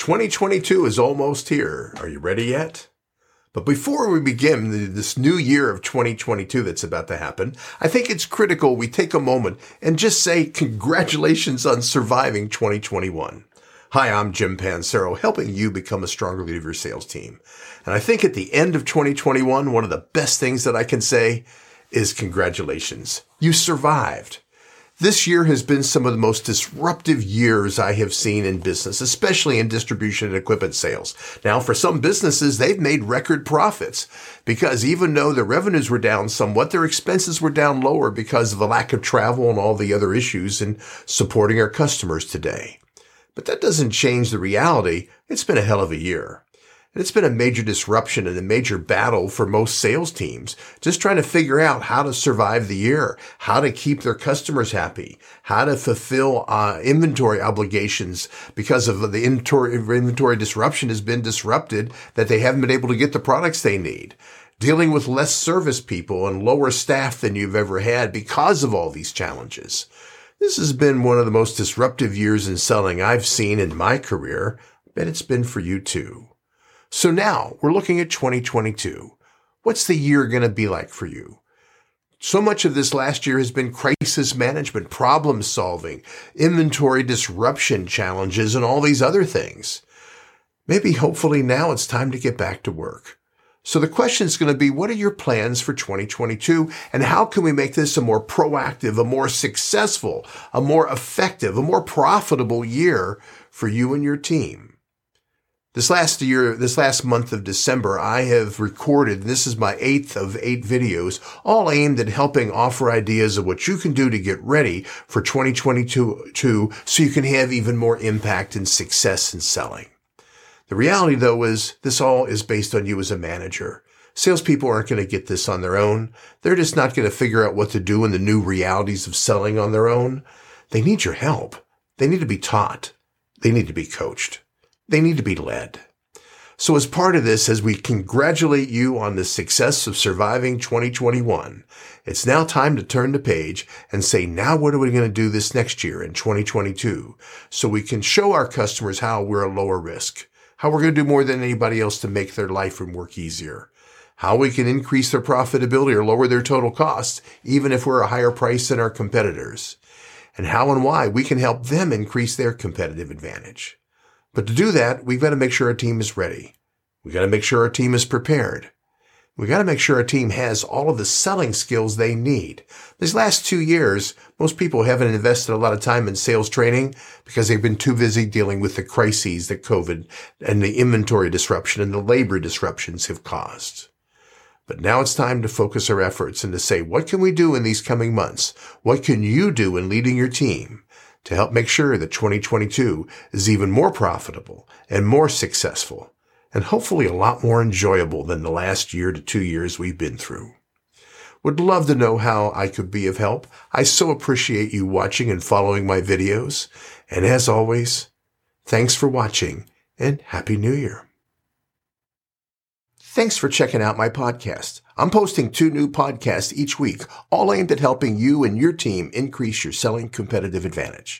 2022 is almost here. Are you ready yet? But before we begin this new year of 2022 that's about to happen, I think it's critical we take a moment and just say congratulations on surviving 2021. Hi, I'm Jim Pancero, helping you become a stronger leader of your sales team. And I think at the end of 2021, one of the best things that I can say is congratulations. You survived. This year has been some of the most disruptive years I have seen in business, especially in distribution and equipment sales. Now, for some businesses, they've made record profits because even though their revenues were down somewhat, their expenses were down lower because of the lack of travel and all the other issues in supporting our customers today. But that doesn't change the reality. It's been a hell of a year. It's been a major disruption and a major battle for most sales teams, just trying to figure out how to survive the year, how to keep their customers happy, how to fulfill uh, inventory obligations because of the inventory, inventory disruption has been disrupted that they haven't been able to get the products they need. Dealing with less service people and lower staff than you've ever had because of all these challenges. This has been one of the most disruptive years in selling I've seen in my career. but it's been for you too. So now we're looking at 2022. What's the year going to be like for you? So much of this last year has been crisis management, problem solving, inventory disruption challenges, and all these other things. Maybe hopefully now it's time to get back to work. So the question is going to be, what are your plans for 2022? And how can we make this a more proactive, a more successful, a more effective, a more profitable year for you and your team? This last year, this last month of December, I have recorded, this is my eighth of eight videos, all aimed at helping offer ideas of what you can do to get ready for 2022 so you can have even more impact and success in selling. The reality though is this all is based on you as a manager. Salespeople aren't going to get this on their own. They're just not going to figure out what to do in the new realities of selling on their own. They need your help. They need to be taught. They need to be coached. They need to be led. So as part of this, as we congratulate you on the success of surviving 2021, it's now time to turn the page and say, now what are we going to do this next year in 2022? So we can show our customers how we're a lower risk, how we're going to do more than anybody else to make their life and work easier, how we can increase their profitability or lower their total costs, even if we're a higher price than our competitors, and how and why we can help them increase their competitive advantage. But to do that, we've got to make sure our team is ready. We've got to make sure our team is prepared. We've got to make sure our team has all of the selling skills they need. These last two years, most people haven't invested a lot of time in sales training because they've been too busy dealing with the crises that COVID and the inventory disruption and the labor disruptions have caused. But now it's time to focus our efforts and to say, what can we do in these coming months? What can you do in leading your team to help make sure that 2022 is even more profitable and more successful and hopefully a lot more enjoyable than the last year to two years we've been through. Would love to know how I could be of help. I so appreciate you watching and following my videos. And as always, thanks for watching and Happy New Year. Thanks for checking out my podcast. I'm posting two new podcasts each week, all aimed at helping you and your team increase your selling competitive advantage.